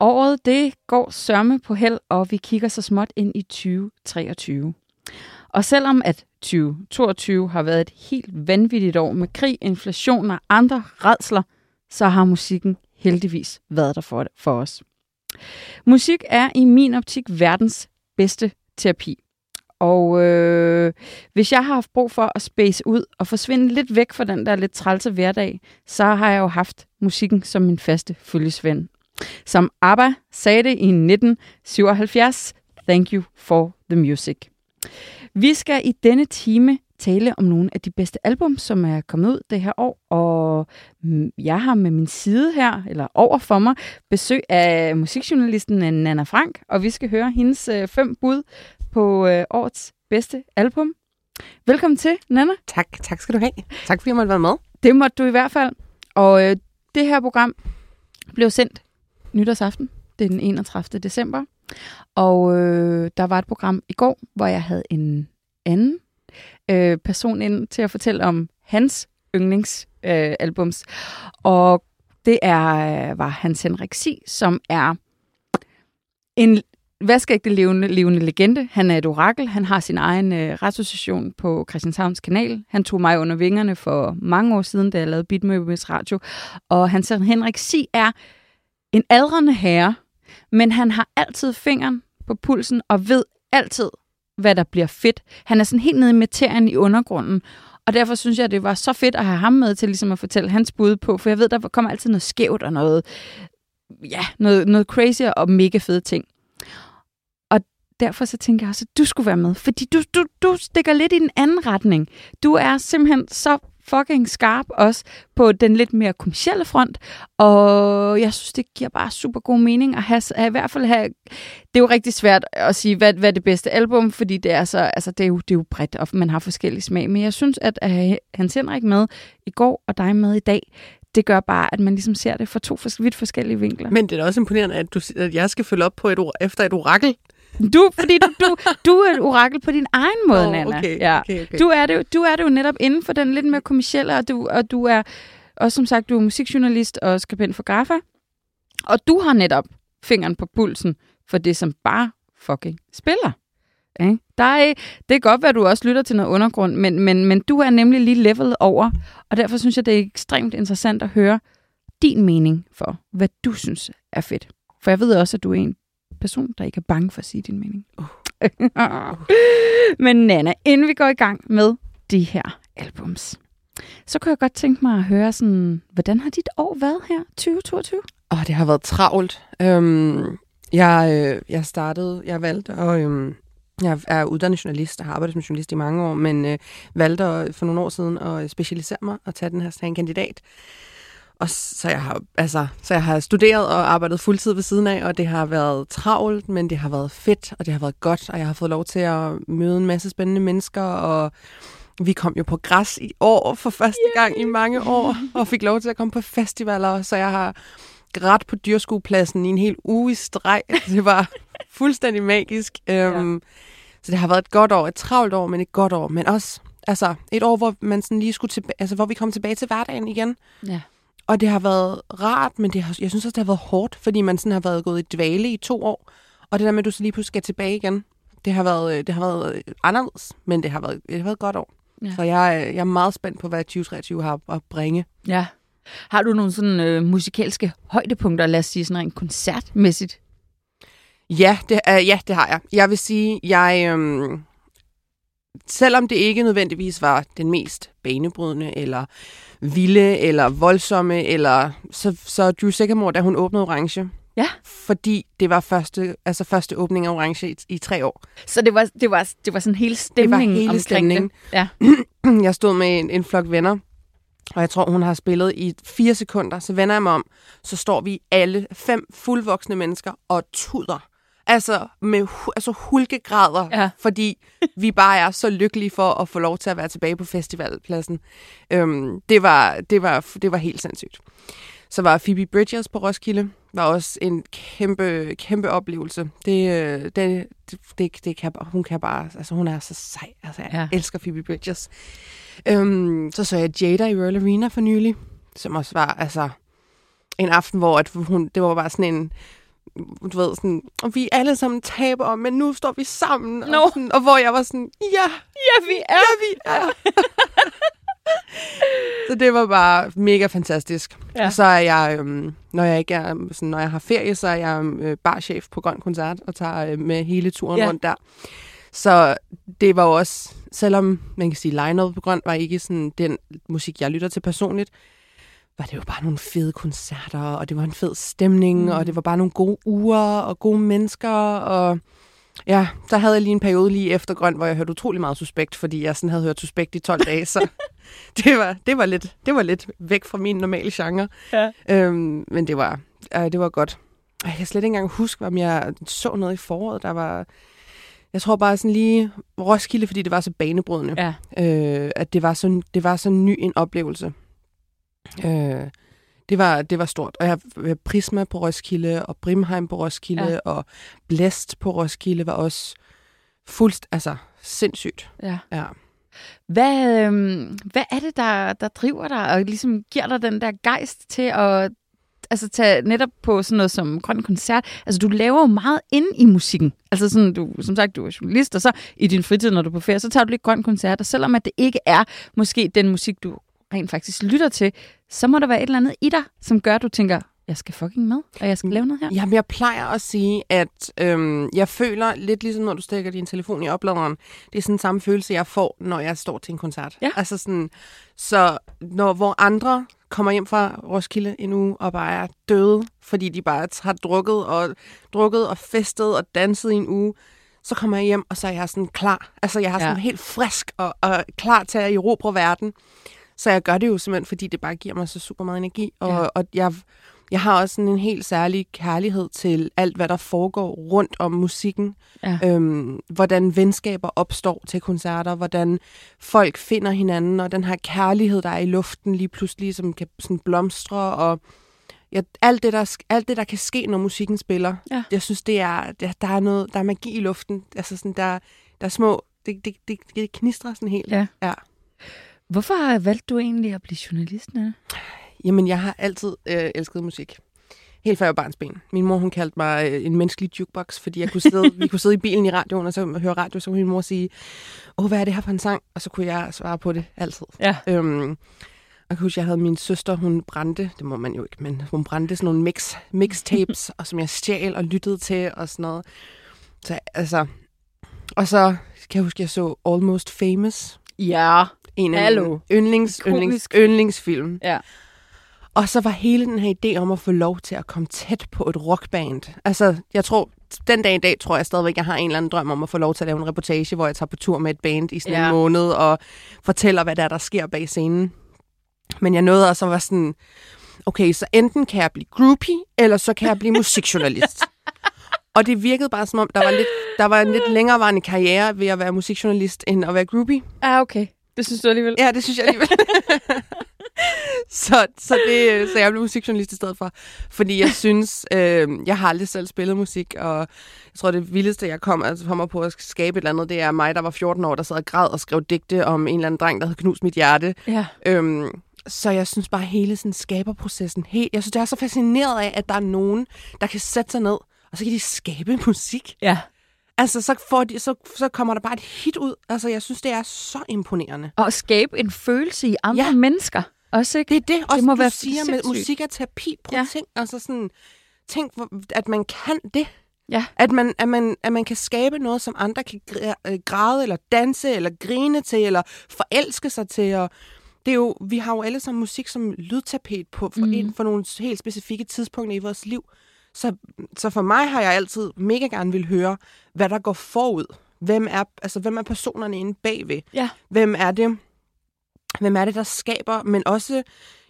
Året det går sørme på held, og vi kigger så småt ind i 2023. Og selvom at 2022 har været et helt vanvittigt år med krig, inflation og andre redsler, så har musikken heldigvis været der for, for os. Musik er i min optik verdens bedste terapi. Og øh, hvis jeg har haft brug for at space ud og forsvinde lidt væk fra den der lidt trælse hverdag, så har jeg jo haft musikken som min faste følgesvend. Som ABBA sagde det i 1977, Thank you for the music. Vi skal i denne time tale om nogle af de bedste album, som er kommet ud det her år, og jeg har med min side her, eller over for mig, besøg af musikjournalisten Nana Frank, og vi skal høre hendes øh, fem bud på øh, årets bedste album. Velkommen til, Nana. Tak, tak skal du have. Tak fordi jeg måtte være med. Det måtte du i hvert fald. Og øh, det her program blev sendt nytårsaften, det er den 31. december. Og øh, der var et program i går, hvor jeg havde en anden øh, person ind til at fortælle om hans yndlingsalbums. Øh, og det er øh, var Hans Henrik Si, som er en vaskeægte levende, levende legende. Han er et orakel. Han har sin egen øh, retssociation på Christianshavns kanal. Han tog mig under vingerne for mange år siden, da jeg lavede Beatmobiles Radio. Og Hans Henrik Si er en aldrende herre, men han har altid fingeren på pulsen og ved altid, hvad der bliver fedt. Han er sådan helt nede i materien i undergrunden, og derfor synes jeg, det var så fedt at have ham med til ligesom at fortælle hans bud på, for jeg ved, der kommer altid noget skævt og noget, ja, noget, noget crazy og mega fede ting. Og derfor så tænker jeg også, at du skulle være med, fordi du, du, du stikker lidt i den anden retning. Du er simpelthen så fucking skarp også på den lidt mere kommercielle front, og jeg synes, det giver bare super god mening at have, at i hvert fald have, det er jo rigtig svært at sige, hvad, hvad er det bedste album, fordi det er så, altså det er jo, det er jo bredt, og man har forskellige smag, men jeg synes, at at Hans Henrik med i går, og dig med i dag, det gør bare, at man ligesom ser det fra to vidt forskellige vinkler. Men det er da også imponerende, at, du, at jeg skal følge op på et efter et orakel. Du, fordi du, du, du er et orakel på din egen måde, oh, Nana. Okay, ja. okay, okay. Du, er det, du er det jo netop inden for den lidt mere kommercielle, og du, og du er også som sagt, du er musikjournalist og skribent for Graffa. Og du har netop fingeren på pulsen for det, som bare fucking spiller. Okay? Der er, det er godt, at du også lytter til noget undergrund, men, men, men du er nemlig lige levelet over, og derfor synes jeg, det er ekstremt interessant at høre din mening for, hvad du synes er fedt. For jeg ved også, at du er en person, der ikke er bange for at sige din mening. Uh. Men Nana, inden vi går i gang med de her albums, så kunne jeg godt tænke mig at høre sådan, hvordan har dit år været her, 2022? Åh, oh, det har været travlt. Øhm, jeg, øh, jeg startede, jeg valgte at... Øhm, jeg er uddannet journalist og har arbejdet som journalist i mange år, men øh, valgte at, for nogle år siden at specialisere mig og tage den her en kandidat. Og så jeg, har, altså, så jeg har studeret og arbejdet fuldtid ved siden af, og det har været travlt, men det har været fedt, og det har været godt, og jeg har fået lov til at møde en masse spændende mennesker, og vi kom jo på græs i år for første yeah. gang i mange år, og fik lov til at komme på festivaler, så jeg har grædt på dyrskuepladsen i en hel uge i streg. Det var fuldstændig magisk. Ja. Um, så det har været et godt år, et travlt år, men et godt år, men også altså, et år, hvor man sådan lige skulle tilbage, altså, hvor vi kom tilbage til hverdagen igen. Ja. Og det har været rart, men det har, jeg synes også, det har været hårdt, fordi man sådan har været gået i dvale i to år. Og det der med, at du så lige pludselig skal tilbage igen, det har været, øh, det har været øh, anderledes, men det har været, det har været et godt år. Ja. Så jeg, jeg er meget spændt på, hvad 2023 har at bringe. Ja. Har du nogle sådan øh, musikalske højdepunkter, lad os sige sådan rent koncertmæssigt? Ja, det, øh, ja, det har jeg. Jeg vil sige, jeg... Øh, selvom det ikke nødvendigvis var den mest banebrydende eller vilde eller voldsomme, eller så, så Drew Sycamore, da hun åbnede Orange. Ja. Fordi det var første, altså første åbning af Orange i, i tre år. Så det var, det var, det var sådan hele stemningen det var hele stemningen. Det. Ja. Jeg stod med en, en flok venner, Og jeg tror, hun har spillet i fire sekunder, så vender jeg mig om, så står vi alle fem fuldvoksne mennesker og tuder. Altså med altså hulkegrader, Ja. fordi vi bare er så lykkelige for at få lov til at være tilbage på festivalpladsen. Øhm, det, var, det, var, det var helt sindssygt. Så var Phoebe Bridgers på Roskilde, var også en kæmpe, kæmpe oplevelse. Det, øh, det, det, det, kan, hun kan bare, altså hun er så sej. Altså, jeg ja. elsker Phoebe Bridgers. Øhm, så så jeg Jada i Royal Arena for nylig, som også var altså en aften, hvor at hun, det var bare sådan en, du ved, sådan, og vi alle sammen taber, men nu står vi sammen. Nå. Og, sådan, og hvor jeg var sådan, ja, Ja, vi er. ja, vi er. så det var bare mega fantastisk. Ja. Og så er jeg, øhm, når jeg ikke er, sådan, når jeg har ferie, så er jeg øh, barchef på Grøn Koncert og tager øh, med hele turen Ja. ja. rundt der. Så det var jo også, selvom man kan sige, line på Grøn var ikke sådan den musik, jeg lytter til personligt, var det jo bare nogle fede koncerter, og det var en fed stemning, Mm. og det var bare nogle gode uger, og gode mennesker, og ja, der havde jeg lige en periode lige efter Grøn, hvor jeg hørte utrolig meget Suspekt, fordi jeg sådan havde hørt Suspekt i 12 dage, så det var, det var, lidt, det var lidt væk fra min normale genre. Ja. Øhm, men det var, øh, det var godt. Jeg kan slet ikke engang huske, om jeg så noget i foråret, der var... Jeg tror bare sådan lige Roskilde, fordi det var så banebrydende. Ja. Øh, at det var, så, det var så ny en oplevelse. Øh, det var, det var stort. Og jeg jeg Prisma på Roskilde, og Brimheim på Roskilde, Ja. og Blæst på Roskilde var også fuldst, altså sindssygt. ja. Ja. Hvad, øhm, hvad er det, der, der driver dig og ligesom giver dig den der gejst til at altså, tage netop på sådan noget som grøn koncert? Altså, du laver jo meget ind i musikken. Altså, sådan, du, som sagt, du er journalist, og så i din fritid, når du er på ferie, så tager du lidt grøn koncert, og selvom at det ikke er måske den musik, du rent faktisk lytter til, så må der være et eller andet i dig, som gør, at du tænker, jeg skal fucking med, og jeg skal lave noget her. Jamen, jeg plejer at sige, at øhm, jeg føler lidt ligesom, når du stikker din telefon i opladeren. Det er sådan samme følelse, jeg får, når jeg står til en koncert. Ja. Altså sådan, så når, hvor andre kommer hjem fra Roskilde en uge og bare er døde, fordi de bare har drukket og, drukket og festet og danset i en uge, så kommer jeg hjem, og så er jeg sådan klar. Altså, jeg er sådan Ja. helt frisk og, og klar til at erobre verden. Så jeg gør det jo simpelthen, fordi det bare giver mig så super meget energi. Og, Ja. og jeg, jeg har også sådan en helt særlig kærlighed til alt, hvad der foregår rundt om musikken. Ja. Øhm, hvordan venskaber opstår til koncerter, hvordan folk finder hinanden, og den her kærlighed, der er i luften lige pludselig, som kan sådan blomstre, og ja, alt, det, der, alt det, der kan ske, når musikken spiller. Ja. Jeg synes, det er, der, der er noget, der er magi i luften. Altså sådan, der, der er små, det, det, det, det knistrer sådan helt. Ja. ja. Hvorfor valgte du egentlig at blive journalist, Nana? Jamen, jeg har altid øh, elsket musik. Helt fra jeg var barnsben. Min mor, hun kaldte mig øh, en menneskelig jukebox, fordi jeg kunne sidde, vi kunne sidde i bilen i radioen, og så høre radio, så kunne min mor sige, åh, hvad er det her for en sang? Og så kunne jeg svare på det altid. Ja. Øhm, jeg kan huske, jeg havde min søster, hun brændte, det må man jo ikke, men hun brændte sådan nogle mix, mixtapes, og som jeg stjal og lyttede til og sådan noget. Så altså, og så kan jeg huske, jeg så Almost Famous, Ja. En af Hallo. mine yndlings, yndlings, yndlingsfilm. Ja. Og så var hele den her idé om at få lov til at komme tæt på et rockband. Altså, jeg tror, den dag i dag tror jeg stadigvæk, jeg har en eller anden drøm om at få lov til at lave en reportage, hvor jeg tager på tur med et band i sådan Ja. en måned og fortæller, hvad der er, der sker bag scenen. Men jeg nåede også at være sådan, okay, så enten kan jeg blive groupie, eller så kan jeg blive musikjournalist. og det virkede bare som om, der var, lidt, der var en lidt længerevarende karriere ved at være musikjournalist, end at være groupie. Ah, okay. Det synes du alligevel? Ja, det synes jeg alligevel. så, så, det, så jeg blev musikjournalist i stedet for. Fordi jeg synes, øh, jeg har aldrig selv spillet musik, og jeg tror, det vildeste, jeg kom, altså mig på at skabe et eller andet, det er mig, der var 14 år, der sad og græd og skrev digte om en eller anden dreng, der havde knust mit hjerte. Ja. Øhm, så jeg synes bare, hele sådan skaberprocessen, helt, jeg synes, jeg er så fascineret af, at der er nogen, der kan sætte sig ned, og så kan de skabe musik. Ja. Altså, så, får de, så, så kommer der bare et hit ud. Altså, jeg synes, det er så imponerende. Og at skabe en følelse i andre Ja. mennesker. Også, ikke? Det er det, også må det, du være siger med sindssygt. musik og terapi. Prøv Ja. tænk, altså sådan, tænk, at man kan det. Ja. At man, at, man, at man kan skabe noget, som andre kan øh, græde, eller danse, eller grine til, eller forelske sig til. Og det er jo, vi har jo alle sammen musik som lydtapet på, for, mm. en, for nogle helt specifikke tidspunkter i vores liv. Så, så for mig har jeg altid mega gerne vil høre, hvad der går forud. Hvem er, altså, hvem er personerne inde bagved? Ja. Hvem er det, hvem er det, der skaber, men også,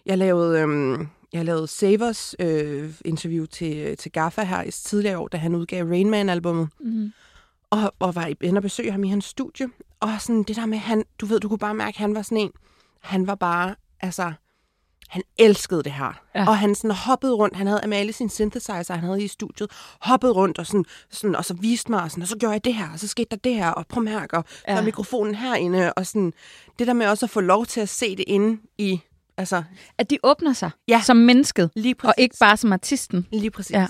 jeg lavede, øhm, jeg lavede Savers øh, interview til, til Gaffa her i tidligere år, da han udgav Rain Man-albummet, Mm. og, og var inde og besøge ham i hans studie. Og sådan det der med, han, du ved, du kunne bare mærke, at han var sådan en, han var bare, altså, han elskede det her. Ja. Og han sådan hoppede rundt, han havde Amalie sin synthesizer, han havde i studiet, hoppede rundt og, sådan, sådan, og så viste mig, og, sådan, og så gjorde jeg det her, og så skete der det her, og prøv mærke, og Ja. der er mikrofonen herinde, og sådan, det der med også at få lov til at se det inde i, altså, At de åbner sig Ja. som mennesket, lige præcis. og ikke bare som artisten. Lige præcis. Ja.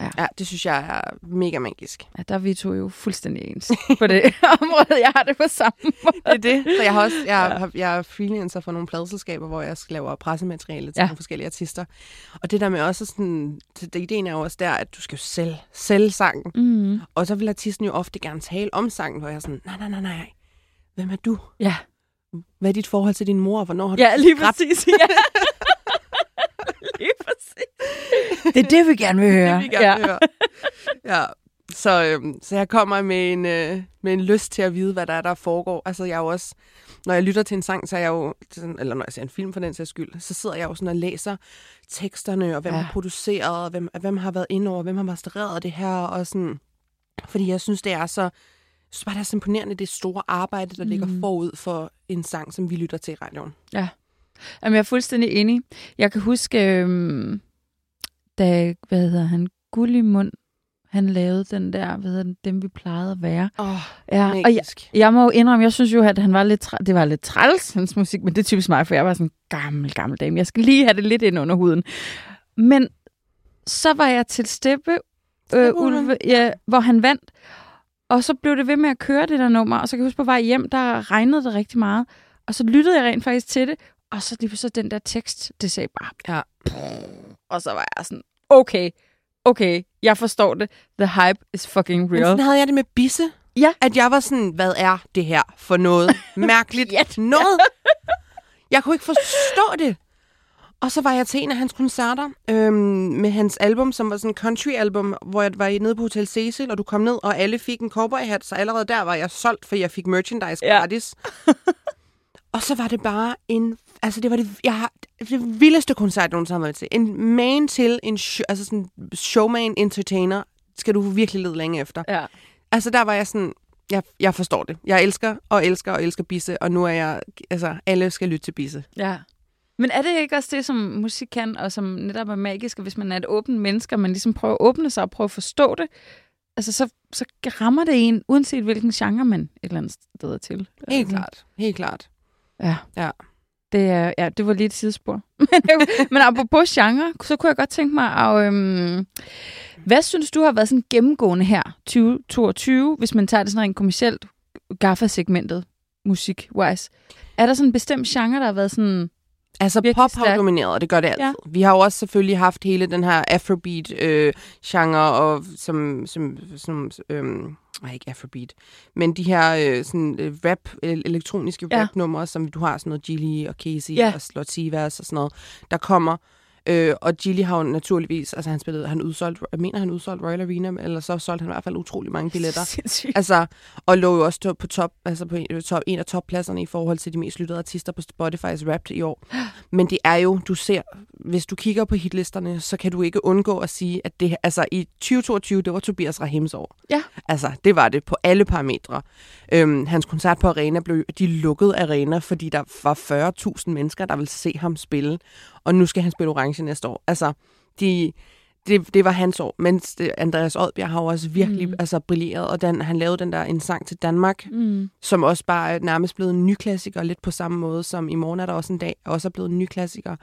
Ja. Ja. Det synes jeg er mega magisk. Ja, der er vi to jo fuldstændig ens på det område. Jeg har det på samme måde. Det er det. Så jeg har også jeg, ja. jeg er freelancer for nogle pladeselskaber, hvor jeg skal lave pressemateriale til Ja. nogle forskellige artister. Og det der med også sådan, det, ideen er jo også der, at du skal jo sælge, sælge sangen. Mm. Og så vil artisten jo ofte gerne tale om sangen, hvor jeg er sådan, nej, nej, nej, nej. Hvem er du? Ja. Hvad er dit forhold til din mor? og Hvornår har du ja, lige præcis. Ja. Det er det, vi gerne vil høre. Det jeg gerne høre. Ja. Så, øhm, så jeg kommer med en, øh, med en lyst til at vide, hvad der er, der foregår. Altså, jeg er jo også, når jeg lytter til en sang, så er jeg jo, sådan, eller når jeg ser en film for den sags skyld, så sidder jeg jo sådan og læser teksterne, og hvem Ja. ja. har produceret, og hvem, hvem har været inde over, hvem har mastereret det her, og sådan, fordi jeg synes, det er så, synes bare, det er så imponerende, det store arbejde, der mm. ligger forud for en sang, som vi lytter til i radioen. Jamen, jeg er fuldstændig enig. Jeg kan huske, øhm, da, hvad hedder han, Gullimund, han lavede den der, hvad hedder den, dem vi plejede at være. Åh, oh, Ja, og jeg, jeg må jo indrømme, jeg synes jo, at han var lidt, træ- det var lidt træls, hans musik, men det er typisk mig, for jeg var sådan en gammel, gammel dame. Jeg skal lige have det lidt ind under huden. Men så var jeg til Steppe, øh. Ulve, ja, hvor han vandt, og så blev det ved med at køre det der nummer, og så kan jeg huske på vej hjem, der regnede det rigtig meget, og så lyttede jeg rent faktisk til det, og så lige så den der tekst, det sagde bare, Ja. og så var jeg sådan, okay, okay, jeg forstår det, the hype is fucking Men real. sådan havde jeg det med Bisse. Ja. At jeg var sådan, hvad er det her for noget mærkeligt Ja. noget? Jeg kunne ikke forstå det. Og så var jeg til en af hans koncerter øhm, med hans album, som var sådan en country-album, hvor jeg var nede på Hotel Cecil, og du kom ned, og alle fik en cowboy-hat, så allerede der var jeg solgt, for jeg fik merchandise Ja. gratis. og så var det bare en... Altså, det var det, jeg har, det vildeste koncert, jeg nogensinde har været til. En man til en sh- altså sådan showman, entertainer, skal du virkelig lede længe efter. Ja. Altså, der var jeg sådan, jeg, jeg forstår det. Jeg elsker og elsker og elsker Bisse, og nu er jeg, altså, alle skal lytte til Bisse. Ja. Men er det ikke også det, som musik kan, og som netop er magisk, og hvis man er et åbent menneske, og man ligesom prøver at åbne sig og prøve at forstå det, altså så, så rammer det en, uanset hvilken genre man et eller andet sted er til. Helt Altså, klart. Helt klart. Ja. Ja. Det, er, ja, det var lige et sidespor. men, men apropos genre, så kunne jeg godt tænke mig at... Øhm, hvad synes du har været sådan gennemgående her, 2022, hvis man tager det sådan rent kommercielt, gaffa-segmentet musik-wise? Er der sådan en bestemt genre, der har været sådan... Altså, Virkelig pop har stærk. domineret, og det gør det altid. Ja. Vi har jo også selvfølgelig haft hele den her afrobeat-genre, og som, som, som øhm, nej, ikke afrobeat, men de her øh, sådan, øh, rap, øh, elektroniske Ja. rap-numre, som du har sådan noget Gilly og Casey Ja. og Slot Sivas og sådan noget, der kommer. Øh, og Gilly har jo naturligvis, altså han spillede, han udsolgt, jeg mener han udsolgt Royal Arena, eller så solgte han i hvert fald utrolig mange billetter. Sindssygt. Altså, og lå jo også på top, altså på en, top, en af toppladserne i forhold til de mest lyttede artister på Spotify's Wrapped i år. Men det er jo, du ser, hvis du kigger på hitlisterne, så kan du ikke undgå at sige, at det, altså i 2022, det var Tobias Rahims år. Ja. Altså, det var det på alle parametre. Øhm, hans koncert på Arena blev, de lukkede Arena, fordi der var 40.000 mennesker, der ville se ham spille. Og nu skal han spille Orange næste år. Altså, de, det, det var hans år. Men det, Andreas Odbjerg har jo også virkelig Mm. altså, brilleret, og den, han lavede den der en sang til Danmark, Mm. som også bare er nærmest blevet en ny klassiker, lidt på samme måde som i morgen er der også en dag, også er blevet en ny klassiker.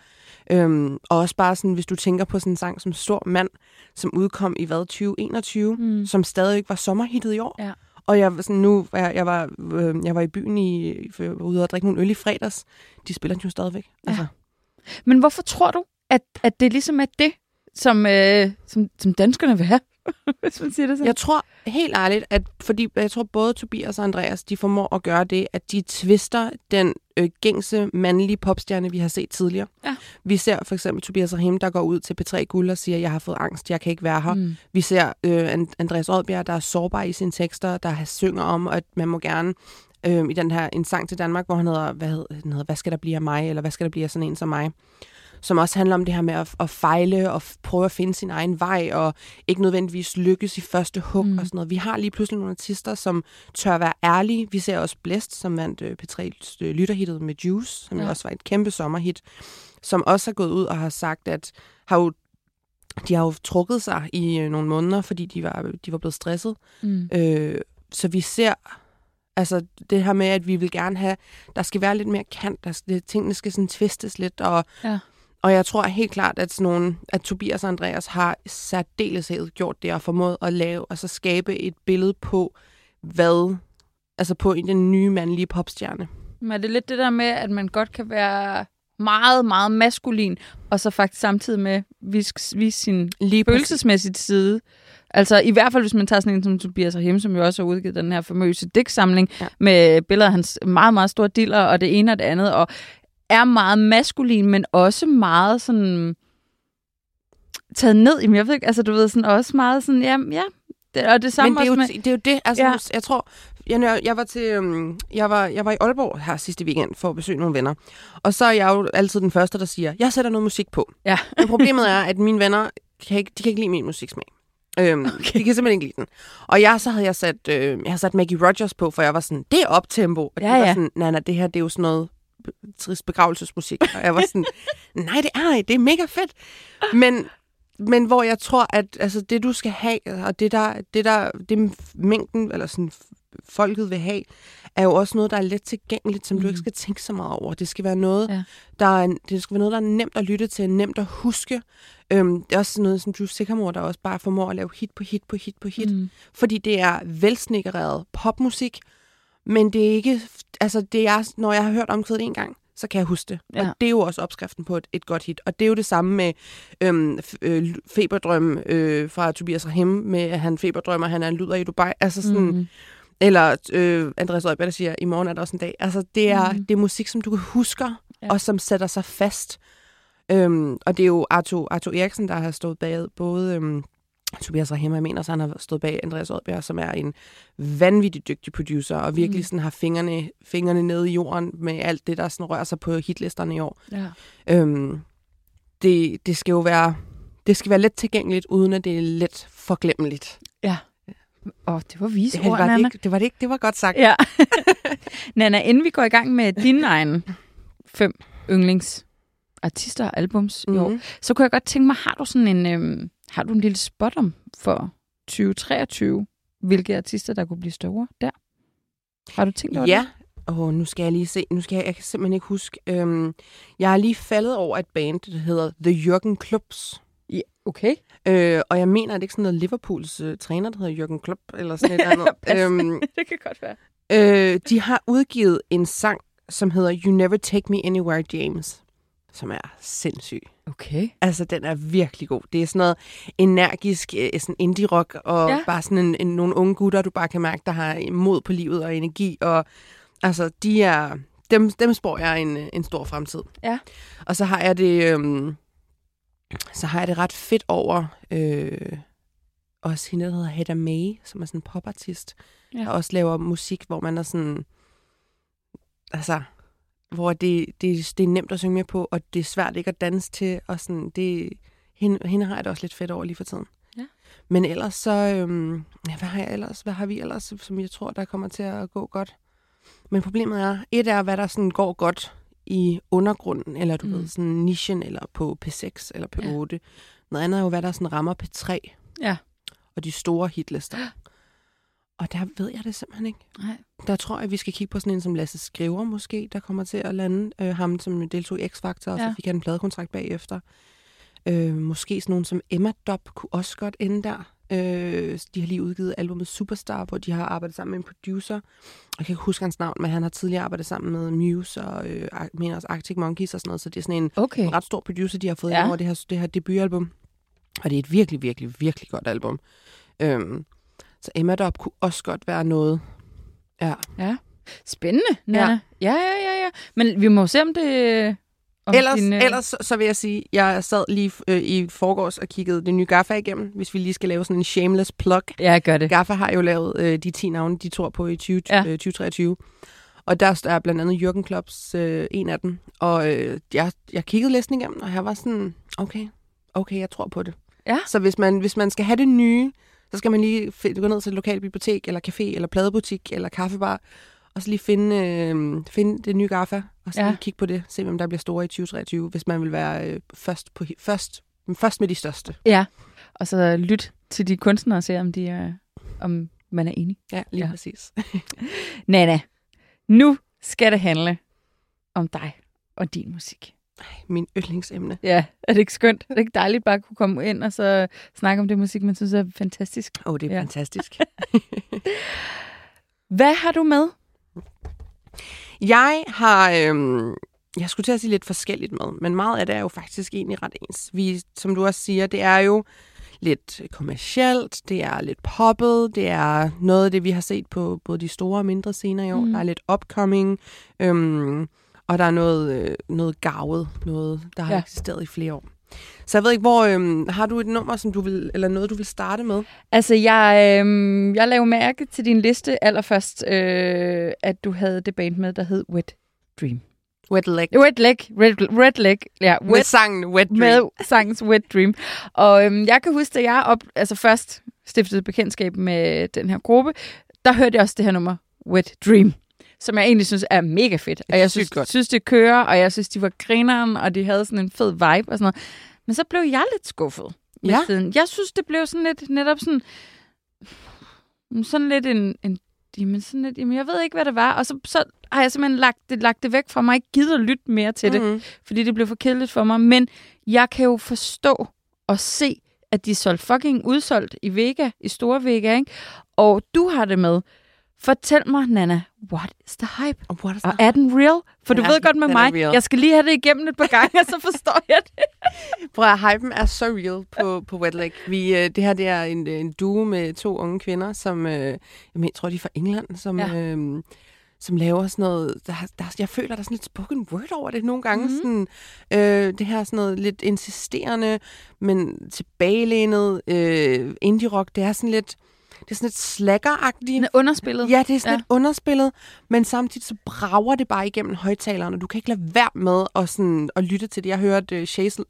Øhm, og også bare sådan, hvis du tænker på sådan en sang som Stor Mand, som udkom i hvad, 2021, Mm. som stadig ikke var sommerhittet i år. Ja. Og jeg sådan nu, jeg, jeg, var, øh, jeg var i byen i, for jeg var ude og drikke nogle øl i fredags. De spiller den jo stadigvæk. Ja. Altså, Men hvorfor tror du, at, at det ligesom er det, som, øh, som, som danskerne vil have? Hvis man siger det sådan. Jeg tror helt ærligt, at fordi jeg tror både Tobias og Andreas, de formår at gøre det, at de twister den øh, gængse mandlige popstjerne, vi har set tidligere. Ja. Vi ser for eksempel Tobias Rahim, der går ud til P3 Guld og siger, jeg har fået angst, jeg kan ikke være her. Mm. Vi ser øh, And- Andreas Oddbjerg, der er sårbar i sine tekster, der synger om, at man må gerne øh, i den her en sang til Danmark, hvor han hedder, hvad hedder, den hedder, hvad skal der blive af mig, eller hvad skal der blive af sådan en som mig som også handler om det her med at, at fejle og prøve at finde sin egen vej, og ikke nødvendigvis lykkes i første hug mm. og sådan noget. Vi har lige pludselig nogle artister, som tør være ærlige. Vi ser også Blæst, som vandt øh, P3's øh, lytterhittet med Juice, som ja. også var et kæmpe sommerhit, som også har gået ud og har sagt, at har jo de har jo trukket sig i øh, nogle måneder, fordi de var, de var blevet stresset. Mm. Øh, så vi ser altså det her med, at vi vil gerne have, der skal være lidt mere kant, der skal, tingene skal sådan tvistes lidt, og ja. Og jeg tror helt klart, at, sådan nogle, at Tobias og Andreas har særdeles gjort det og formået at lave, altså skabe et billede på, hvad, altså på den nye mandlige popstjerne. Men er det lidt det der med, at man godt kan være meget, meget maskulin, og så faktisk samtidig med vise, vise sin Lige følelsesmæssige side. Altså i hvert fald, hvis man tager sådan en som Tobias Rahim, som jo også har udgivet den her famøse digtsamling ja. med billeder af hans meget, meget store diller og det ene og det andet. Og er meget maskulin, men også meget sådan taget ned. Jamen, jeg ved ikke, altså du ved, sådan også meget sådan, ja, ja. Det, og det samme men det er, jo, med, det er jo det, altså ja. jeg tror, jeg, jeg var til, um, jeg var, jeg var i Aalborg her sidste weekend for at besøge nogle venner. Og så er jeg jo altid den første, der siger, jeg sætter noget musik på. Ja. Men problemet er, at mine venner, kan ikke, de kan ikke lide min musiksmag. Øhm, okay. De kan simpelthen ikke lide den. Og jeg, så havde jeg sat, øh, jeg havde sat Maggie Rogers på, for jeg var sådan, det er optempo. Og ja, det var ja. sådan, nej, nej, det her det er jo sådan noget trist begravelsesmusik. Og jeg var sådan, nej, det er det er mega fedt. Men, men hvor jeg tror, at altså, det du skal have, og det der, det der, det mængden, eller sådan folket vil have, er jo også noget, der er let tilgængeligt, som mm. du ikke mm. skal tænke så meget over. Det skal være noget, ja. der er, det skal være noget, der er nemt at lytte til, nemt at huske. Øhm, det er også noget, som Drew Sigamore, der også bare formår at lave hit på hit på hit på hit. Mm. Fordi det er velsnikkereret popmusik, men det er ikke, altså det er, når jeg har hørt omkvædet en gang, så kan jeg huske det. Ja. Og det er jo også opskriften på et, et godt hit. Og det er jo det samme med øhm, øh, Feberdrøm øh, fra Tobias Rahim, med at han feberdrømmer, han er en luder i Dubai. Altså sådan, mm. Eller øh, Andreas Røgberg, der siger, i morgen er der også en dag. Altså det er, mm. det er musik, som du husker, ja. og som sætter sig fast. Øhm, og det er jo Arto, Arto Eriksen, der har stået bag både... Øhm, Tobias Rahim, jeg mener, så han har stået bag Andreas Oddbjerg, som er en vanvittig dygtig producer, og virkelig mm. sådan har fingrene, fingrene nede i jorden med alt det, der sådan rører sig på hitlisterne i år. Ja. Øhm, det, det skal jo være, det skal være let tilgængeligt, uden at det er let forglemmeligt. Ja. Åh, oh, det var vise det, ord, var Nana. det, ikke, det var det ikke, det var godt sagt. Ja. Nana, inden vi går i gang med din egen fem yndlings artister og albums mm-hmm. i år, mhm. så kunne jeg godt tænke mig, har du sådan en, øhm, har du en lille spot om for 2023? Hvilke artister, der kunne blive store der? Har du tænkt over ja. det? Åh, oh, nu skal jeg lige se. Nu skal jeg, jeg kan simpelthen ikke huske. Øhm, jeg har lige faldet over et band, der hedder The Jürgen Klubs. Okay. Øh, og jeg mener, at det ikke sådan noget Liverpools uh, træner, der hedder Jürgen Klopp, eller sådan et andet. øhm, det kan godt være. Øh, de har udgivet en sang, som hedder You Never Take Me Anywhere, James som er sindssyg. Okay. Altså, den er virkelig god. Det er sådan noget energisk øh, sådan indie-rock, og ja. bare sådan en, en, nogle unge gutter, du bare kan mærke, der har mod på livet og energi. Og altså, de er... Dem, dem spår jeg en, en stor fremtid. Ja. Og så har jeg det... Øhm, så har jeg det ret fedt over... Øh, også hende, der hedder Hedda May, som er sådan en popartist, ja. der også laver musik, hvor man er sådan... Altså, hvor det, det, det er nemt at synge med på, og det er svært ikke at danse til, og sådan, det, hende, hende har jeg det også lidt fedt over lige for tiden. Ja. Men ellers så, øhm, ja, hvad har jeg ellers, hvad har vi ellers, som jeg tror, der kommer til at gå godt? Men problemet er, et er, hvad der sådan går godt i undergrunden, eller du mm. ved, sådan nichen, eller på P6, eller P8. Ja. Noget andet er jo, hvad der sådan rammer P3. Ja. Og de store hitlister. Og der ved jeg det simpelthen ikke. Nej. Der tror jeg, vi skal kigge på sådan en som Lasse Skriver måske, der kommer til at lande. Øh, ham, som deltog i X-Factor, og ja. så fik han en pladekontrakt bagefter. Øh, måske sådan nogen som Emma Dobb kunne også godt ende der. Øh, de har lige udgivet albumet Superstar, hvor de har arbejdet sammen med en producer. Jeg kan ikke huske hans navn, men han har tidligere arbejdet sammen med Muse og øh, mener også Arctic Monkeys og sådan noget. Så det er sådan en, okay. ret stor producer, de har fået ja. over det her, det her debutalbum. Og det er et virkelig, virkelig, virkelig godt album. Øh, så Emma Dobb kunne også godt være noget. Ja. Ja. Spændende, Nana. Ja. ja, ja, ja, ja. Men vi må se, om det... Om ellers, din, øh... ellers så vil jeg sige, jeg sad lige øh, i forgårs og kiggede det nye Gaffa igennem, hvis vi lige skal lave sådan en shameless plug. Ja, gør det. Gaffa har jo lavet øh, de 10 navne, de tror på i 20, ja. øh, 2023. Og der er blandt andet Jürgen Klopps øh, en af dem. Og øh, jeg, jeg kiggede læsning igennem, og jeg var sådan, okay, okay, jeg tror på det. Ja. Så hvis man, hvis man skal have det nye, så skal man lige gå ned til et lokalt bibliotek, eller café, eller pladebutik, eller kaffebar, og så lige finde, øh, finde det nye GAFA, og så Ja. kigge på det, se hvem der bliver store i 2023, hvis man vil være øh, først, på, først, først med de største. Ja. Og så lyt til de kunstnere og se, om, de er, om man er enig. Ja, lige Ja. præcis. Nana, nu skal det handle om dig og din musik. Min yndlingsemne. Ja, er det ikke skønt? Er det ikke dejligt bare at kunne komme ind og så snakke om det musik, man synes er fantastisk? Åh, oh, det er ja. fantastisk. Hvad har du med? Jeg har, øhm, jeg skulle til at sige lidt forskelligt med, men meget af det er jo faktisk egentlig ret ens. Vi, som du også siger, det er jo lidt kommercielt, det er lidt poppet, det er noget af det, vi har set på både de store og mindre scener i år. Mm. Der er lidt upcoming, øhm, og der er noget, øh, noget gavet, noget, der har ja. eksisteret i flere år. Så jeg ved ikke, hvor øhm, har du et nummer, som du vil, eller noget, du vil starte med? Altså, jeg, øh, jeg lavede mærke til din liste allerførst, øh, at du havde det band med, der hed Wet Dream. Wet Leg. Wet Leg, Red, Red Leg, ja, Med Wet sangen Wet Dream. med sangens Wet Dream. Og øhm, jeg kan huske, at jeg op, altså først stiftede bekendtskab med den her gruppe, der hørte jeg også det her nummer, Wet Dream, som jeg egentlig synes er mega fedt. Og jeg synes, godt. synes, det kører, og jeg synes, de var grineren, og de havde sådan en fed vibe og sådan noget. Men så blev jeg lidt skuffet med Ja. tiden. Jeg synes, det blev sådan lidt, netop sådan, sådan lidt en, en jamen sådan lidt, jamen jeg ved ikke, hvad det var. Og så, så har jeg simpelthen lagt det, lagt det væk fra mig, ikke givet at lytte mere til det Mhm. fordi det blev for kedeligt for mig. Men jeg kan jo forstå og se, at de er solgt fucking udsolgt i Vega, i Store Vega, ikke? Og du har det med. Fortæl mig, Nana, what is the hype? Og what is Og er den real? For du Den er- ved godt med mig, jeg skal lige have det igennem et par gange, og så forstår jeg det. Prøv at hypen er så real på, på Wet Leg. Vi, øh, det her det er en, en duo med to unge kvinder, som øh, jeg, mener, tror, de er fra England, som, Ja. øh, som laver sådan noget... Der, der, jeg føler, der er sådan lidt spoken word over det nogle gange. Mhm. Mm. Sådan, øh, det her sådan noget lidt insisterende, men tilbagelænet øh, indie-rock. Det er sådan lidt... Det er sådan lidt slaggeragtigt. Er underspillet. Ja, det er sådan Ja. lidt underspillet, men samtidig så brager det bare igennem højtalerne, og du kan ikke lade være med at, sådan, at lytte til det. Jeg hørte uh, Chaise.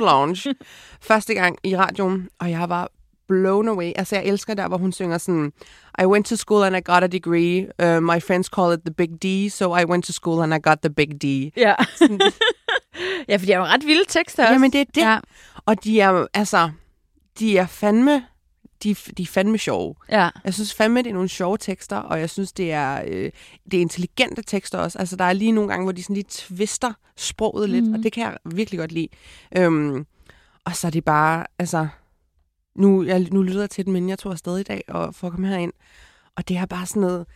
Lounge første gang i radioen, og jeg var blown away. Altså, jeg elsker der, hvor hun synger sådan, I went to school and I got a degree. Uh, my friends call it the big D, so I went to school and I got the big D. Ja. ja, for de er jo ret vilde tekster også. Jamen, det er det. Ja. Og de er, altså, de er fandme, de, de er fandme sjove. ja. Jeg synes fandme, det er nogle sjove tekster, og jeg synes, det er, øh, det er intelligente tekster også. Altså, der er lige nogle gange, hvor de sådan lige twister sproget lidt, Mhm. og det kan jeg virkelig godt lide. Øhm, og så er det bare, altså... Nu, jeg, nu lytter jeg til den, men jeg tog afsted i dag og for at komme herind. Og det er bare sådan noget...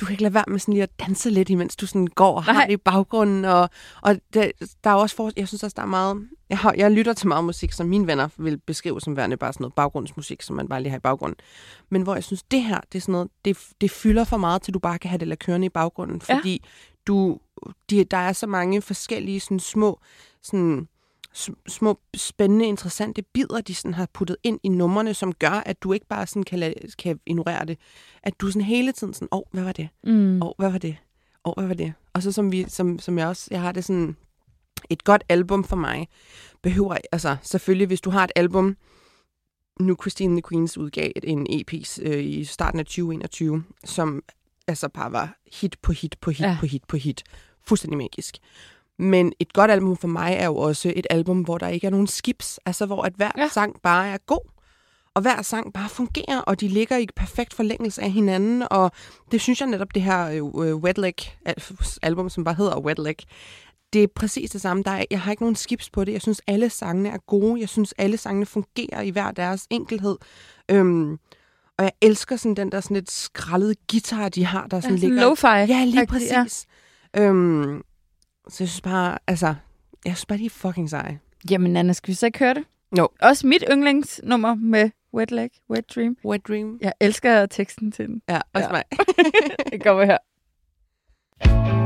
Du kan ikke lade være med sådan lige at danse lidt, imens du sådan går og har Nej. det i baggrunden. Og, og det, der er også for, jeg synes også, der er meget... Jeg, har, jeg lytter til meget musik, som mine venner vil beskrive som værende bare sådan noget baggrundsmusik, som man bare lige har i baggrunden. Men hvor jeg synes, det her, det er sådan noget, det, det fylder for meget, til du bare kan have det lade kørende i baggrunden. Ja. Fordi du, de, der er så mange forskellige sådan små, sådan, små spændende, interessante bidder, de sådan har puttet ind i numrene, som gør, at du ikke bare sådan kan, lade, kan ignorere det. At du sådan hele tiden sådan, åh, oh, hvad var det? Mm. Åh, oh, hvad var det? Åh, oh, hvad var det? Og så som, vi, som, som jeg også, jeg har det sådan, et godt album for mig, behøver, altså selvfølgelig, hvis du har et album, nu Christine the Queens udgav en EP øh, i starten af 2021, som altså bare var hit på hit på hit ja. på hit på hit. Fuldstændig magisk. Men et godt album for mig er jo også et album, hvor der ikke er nogen skips. Altså hvor at hver Ja. sang bare er god. Og hver sang bare fungerer, og de ligger i perfekt forlængelse af hinanden. Og det synes jeg netop, det her øh, Wet Leg al- album, som bare hedder Wet Leg, det er præcis det samme. Der er, jeg har ikke nogen skips på det. Jeg synes, alle sangene er gode. Jeg synes, alle sangene fungerer i hver deres enkelhed. Øhm, og jeg elsker sådan den der sådan lidt skraldede guitar, de har, der sådan Ja, ligger... lo-fi. Ja, lige præcis. Ja. Øhm, så jeg synes bare, altså, jeg synes bare, de er fucking seje. Jamen, Anna, skal vi så ikke høre det? Jo. Også mit yndlingsnummer med Wet Leg, Wet Dream. Wet Dream. Jeg elsker teksten til den. Ja, også Ja. mig. Det kommer her.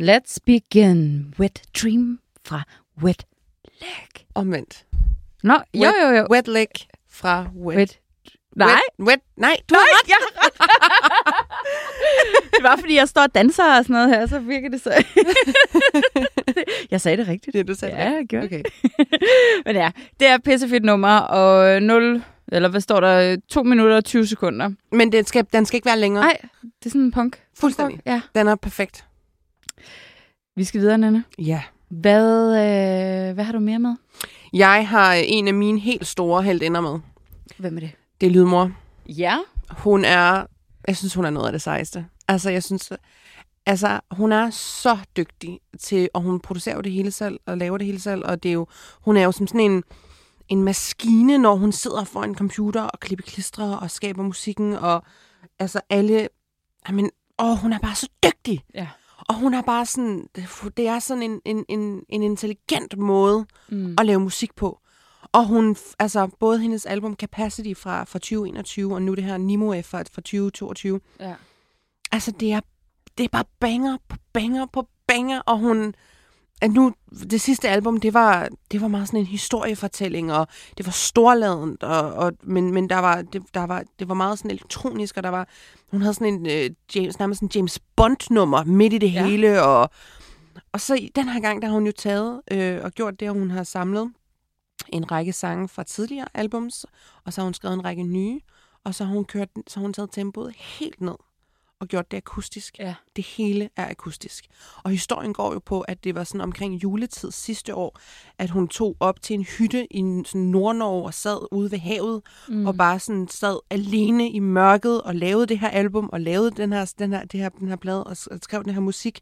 Let's begin. Wet Dream fra Wet Leg. Omvendt. Nå, jo, Wet- jo, jo. Wet leg fra wet. Wet. Nej, Wet, wet. Nej, du Nej, har ret. jeg har ret. det var, fordi jeg står og danser og sådan noget her, så virker det så... jeg sagde det rigtigt. Det, du sagde Ja, jeg gjorde Okay. Men ja, det er pissefedt nummer, og 0, eller hvad står der, 2 minutter og 20 sekunder. Men den skal, den skal ikke være længere. Nej, det er sådan en punk. Fuldstændig. Ja. Den er perfekt. Vi skal videre, Nana. Ja. Hvad, øh, hvad har du mere med? Jeg har øh, en af mine helt store heldinder med. Hvem er det? Det er Lydmor. Ja. Hun er, jeg synes, hun er noget af det sejeste. Altså, jeg synes, altså, hun er så dygtig til, og hun producerer jo det hele selv, og laver det hele selv, og det er jo, hun er jo som sådan en, en maskine, når hun sidder foran en computer og klipper klistre og skaber musikken, og altså alle, men, åh, hun er bare så dygtig. Ja. Og hun er bare sådan, det er sådan en, en, en, en intelligent måde Mm. at lave musik på. Og hun, altså både hendes album Capacity fra, fra 2021, og nu det her Nimue fra, fra 2022, Ja. altså det er, det er bare banger på banger på banger, og hun, at nu, det sidste album, det var, det var meget sådan en historiefortælling, og det var storladent, og, og, men, men der var, det, der var, det var meget sådan elektronisk, og der var, hun havde sådan en øh, James, nærmest en James Bond-nummer midt i det Ja. hele, og, og så den her gang, der har hun jo taget øh, og gjort det, at hun har samlet en række sange fra tidligere albums, og så har hun skrevet en række nye, og så har hun, kørt, så har hun taget tempoet helt ned og gjort det akustisk. Ja. Det hele er akustisk. Og historien går jo på, at det var sådan omkring juletid sidste år, at hun tog op til en hytte i sådan Nordnorge og sad ude ved havet, mm. og bare sådan sad alene i mørket og lavede det her album, og lavede den her, den her, det her, den her plade, og skrev den her musik.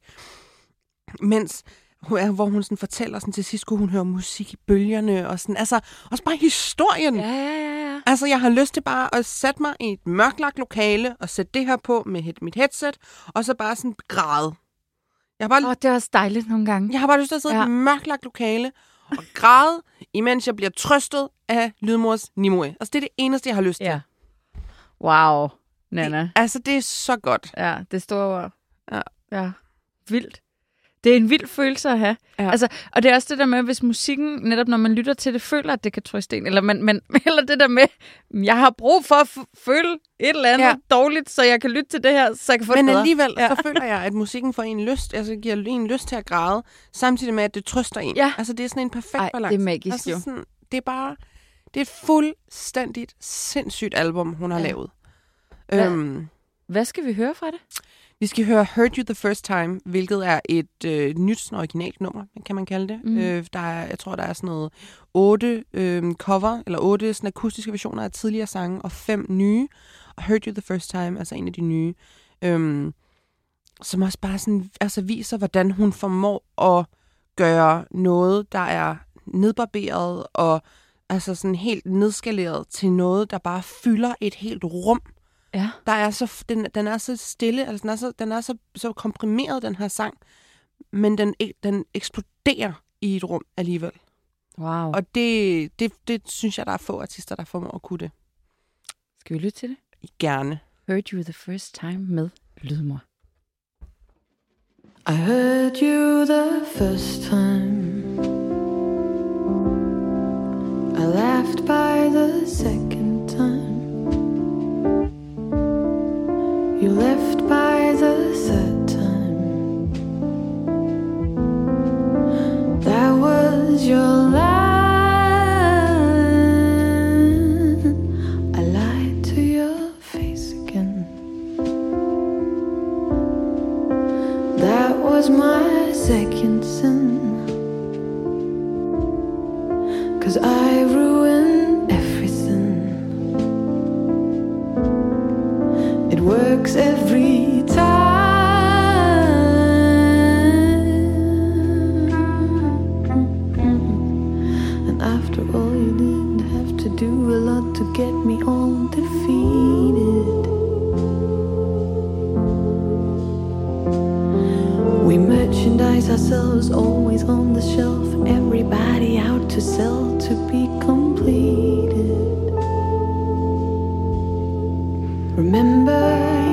Mens hvor hun sådan fortæller, sådan til sidst kunne hun høre musik i bølgerne, og sådan, altså, også bare historien. Ja, ja, ja, ja. Altså, jeg har lyst til bare at sætte mig i et mørklagt lokale, og sætte det her på med mit headset, og så bare sådan græde. Jeg har bare, Åh, det er også dejligt nogle gange. jeg har bare lyst til at sidde ja. I et mørklagt lokale og græde, imens jeg bliver trøstet af Lydmors Nimue. Altså, det er det eneste, jeg har lyst til. Ja. Wow, Nana. Altså, det er så godt. Ja, det store ord. Ja. Ja. Vildt. Det er en vild følelse at have. Ja. Altså, og det er også det der med, hvis musikken, netop når man lytter til det, føler, at det kan trøste en. Eller, man, man, eller det der med, jeg har brug for at føle et eller andet Ja. dårligt, så jeg kan lytte til det her, så jeg kan få det Men bedre. alligevel, Ja. så føler jeg, at musikken får en lyst, altså giver en lyst til at græde, samtidig med, at det trøster en. Ja. Altså, det er sådan en perfekt Ej, det er balance. magisk altså, jo. Sådan, det er bare, det er et fuldstændigt sindssygt album, hun har Ja. lavet. Hvad- Øhm, Hvad skal vi høre fra det? Vi skal høre Heard You the First Time, hvilket er et øh, nyt sådan originalt nummer, kan man kalde det. Mm. Øh, der er, jeg tror, der er sådan noget otte øh, cover, eller otte sådan akustiske versioner af tidligere sange, og fem nye. Og Heard You the First Time, altså en af de nye, øhm, som også bare sådan, altså viser, hvordan hun formår at gøre noget, der er nedbarberet og altså sådan helt nedskaleret til noget, der bare fylder et helt rum Ja. der er så, den, den er så stille, altså den er, så, den er så, så komprimeret, den her sang, men den, ek- den eksploderer i et rum alligevel. Wow. Og det, det, det synes jeg, der er få artister, der formår at kunne det. Skal vi lytte til det? Gerne. Heard You The First Time med Lydmor. I heard you the first time. I laughed by the second You left by the third time. That was your line. I lied to your face again. That was my get me all. We merchandise ourselves always on the shelf, everybody out to sell to be completed. Remember,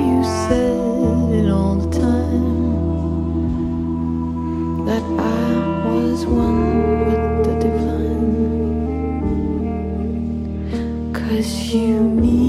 you said it all the time that I was one you needed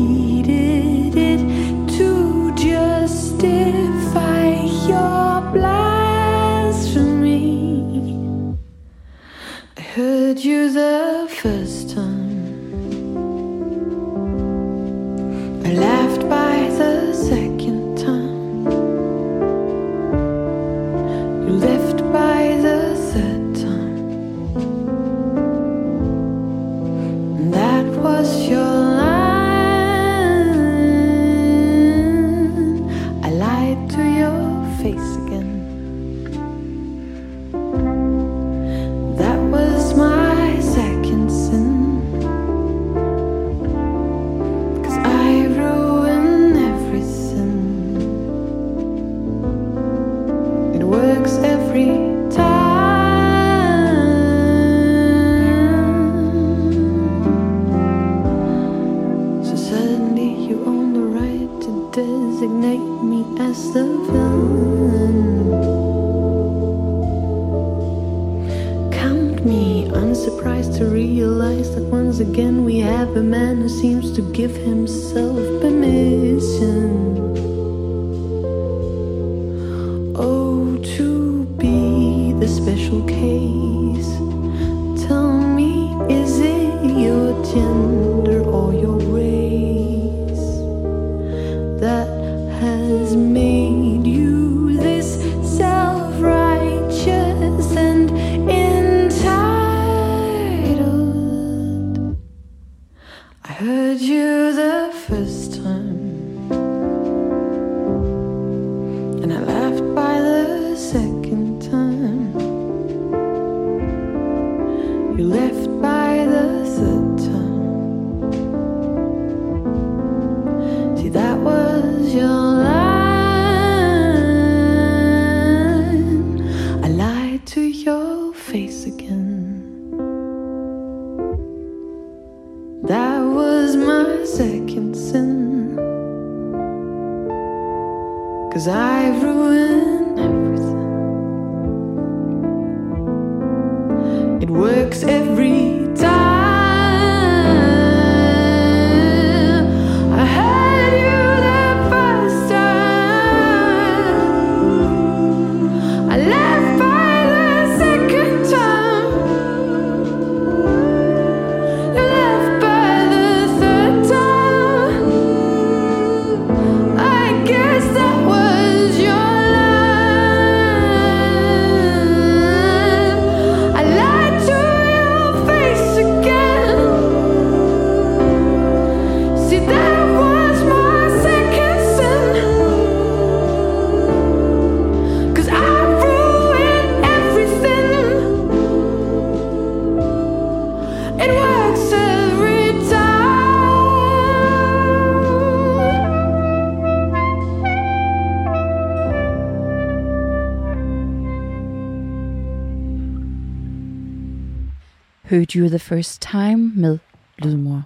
Heard You The First Time med Lydmor.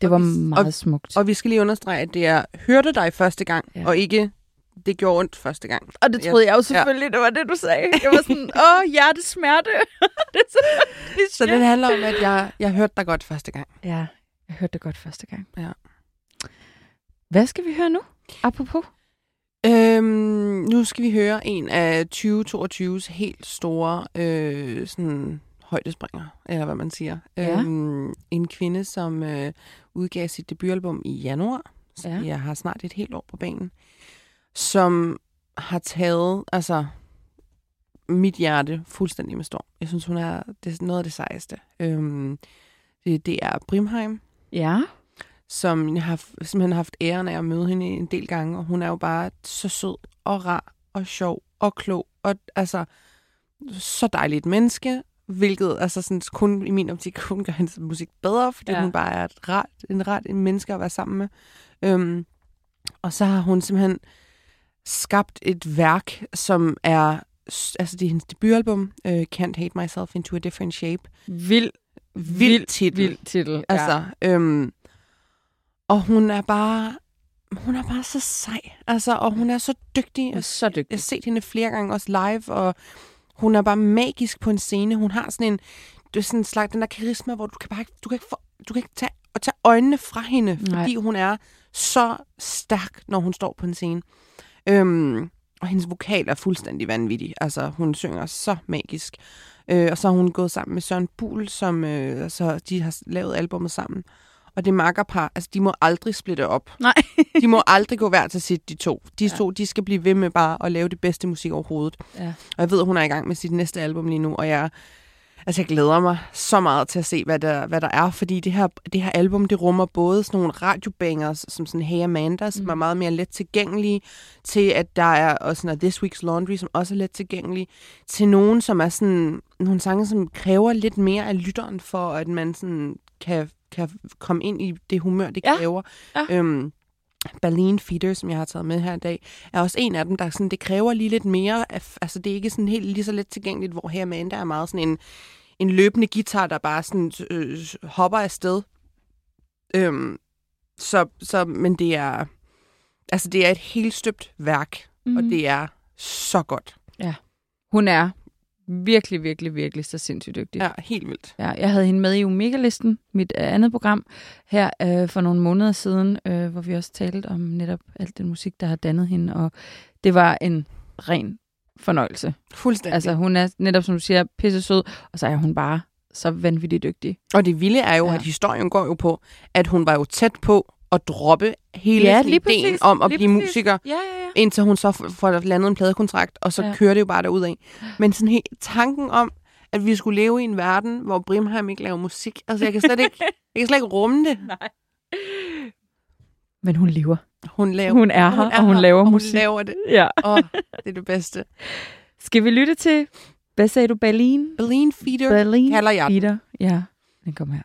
Det Og var vi- meget og- smukt. Og vi skal lige understrege, at det er hørte dig første gang, Ja. og ikke det gjorde ondt første gang. Og det troede jeg jo selvfølgelig, ja. det var det, du sagde. Jeg var sådan, åh, hjertesmerte. det er så, det Så det handler om, at jeg, jeg hørte dig godt første gang. Ja, jeg hørte det godt første gang. Ja. Hvad skal vi høre nu? Apropos. Øhm, nu skal vi høre en af 2022's helt store øh, sådan, højdespringer, eller hvad man siger. Ja. Øhm, en kvinde, som øh, udgav sit debutalbum i januar. Så Ja. Jeg har snart et helt år på banen. Som har taget altså, mit hjerte fuldstændig med storm. Jeg synes, hun er, det noget af det sejeste. Øhm, det, det er Brimheim, Ja. som jeg har simpelthen haft æren af at møde hende en del gange, og hun er jo bare så sød og rar og sjov og klog, og altså så dejligt menneske, hvilket altså sådan, kun i min optik kun gør hendes musik bedre, fordi Ja. ja. hun bare er et rart, en ret en menneske at være sammen med. Øhm, og så har hun simpelthen skabt et værk, som er, altså det er hendes debutalbum, uh, Can't Hate Myself Into a Different Shape. Vild, Vild titel. vild titel. Altså, øhm, og hun er bare, hun er bare så sej. Altså, og hun er så dygtig. ja. så dygtig. Jeg har set hende flere gange også live, og hun er bare magisk på en scene. Hun har sådan en, det er sådan en slags, den der karisma, hvor du kan bare ikke, du kan ikke, få, du kan ikke tage, og tage øjnene fra hende, Nej. fordi hun er så stærk, når hun står på en scene. Øhm, og hendes vokal er fuldstændig vanvittig. Altså, hun synger så magisk. Øh, og så har hun gået sammen med Søren Buhl, som øh, altså, de har lavet albummet sammen. Og det makkerpar, altså de må aldrig splitte op. Nej. de må aldrig gå hver til sit, de to. De Ja. to, de skal blive ved med bare at lave det bedste musik overhovedet. Ja. Og jeg ved, hun er i gang med sit næste album lige nu, og jeg, altså jeg glæder mig så meget til at se, hvad der, hvad der er, fordi det her, det her album, det rummer både sådan nogle radiobangers, som sådan Hey Amanda, som Mm. er meget mere let tilgængelige, til at der er også sådan This Week's Laundry, som også er let tilgængelig, til nogen, som er sådan, nogle sange, som kræver lidt mere af lytteren, for at man sådan kan, kan komme ind i det humør, det Ja. kræver. Ja. Øhm, Berlin Feeder, som jeg har taget med her i dag, er også en af dem, der sådan, det kræver lige lidt mere. af- Altså, det er ikke sådan helt lige så let tilgængeligt, hvor her Amanda er meget sådan en, en løbende guitar, der bare sådan øh, hopper afsted. Øhm, så, så, men det er, altså, det er et helt støbt værk, mm. og Mhm. det er så godt. Hun er virkelig, virkelig, virkelig så sindssygt dygtig. Ja, helt vildt. Ja, jeg havde hende med i Omega-listen, mit øh, andet program, her øh, for nogle måneder siden, øh, hvor vi også talte om netop alt den musik, der har dannet hende, og det var en ren fornøjelse. Fuldstændig. Altså, hun er netop, som du siger, pisse sød, og så er hun bare så vanvittigt dygtig. Og det vilde er jo, Ja. ja. at historien går jo på, at hun var jo tæt på at droppe hele Ja, ideen om at blive præcis. musiker, Ja, ja, ja. indtil hun så får landet en pladekontrakt, og så Ja. kører det jo bare derud af. Men sådan helt tanken om, at vi skulle leve i en verden, hvor Brimheim ikke laver musik, altså jeg kan slet ikke, jeg kan slet ikke rumme det. Nej. Men hun lever. Hun laver, Hun er her, og hun her, laver og musik. Hun laver det. Ja. Åh, det er det bedste. Skal vi lytte til, hvad sagde du, Berlin? Berlin Feeder Berlin kalder jeg den. Peter. Ja, den kommer her.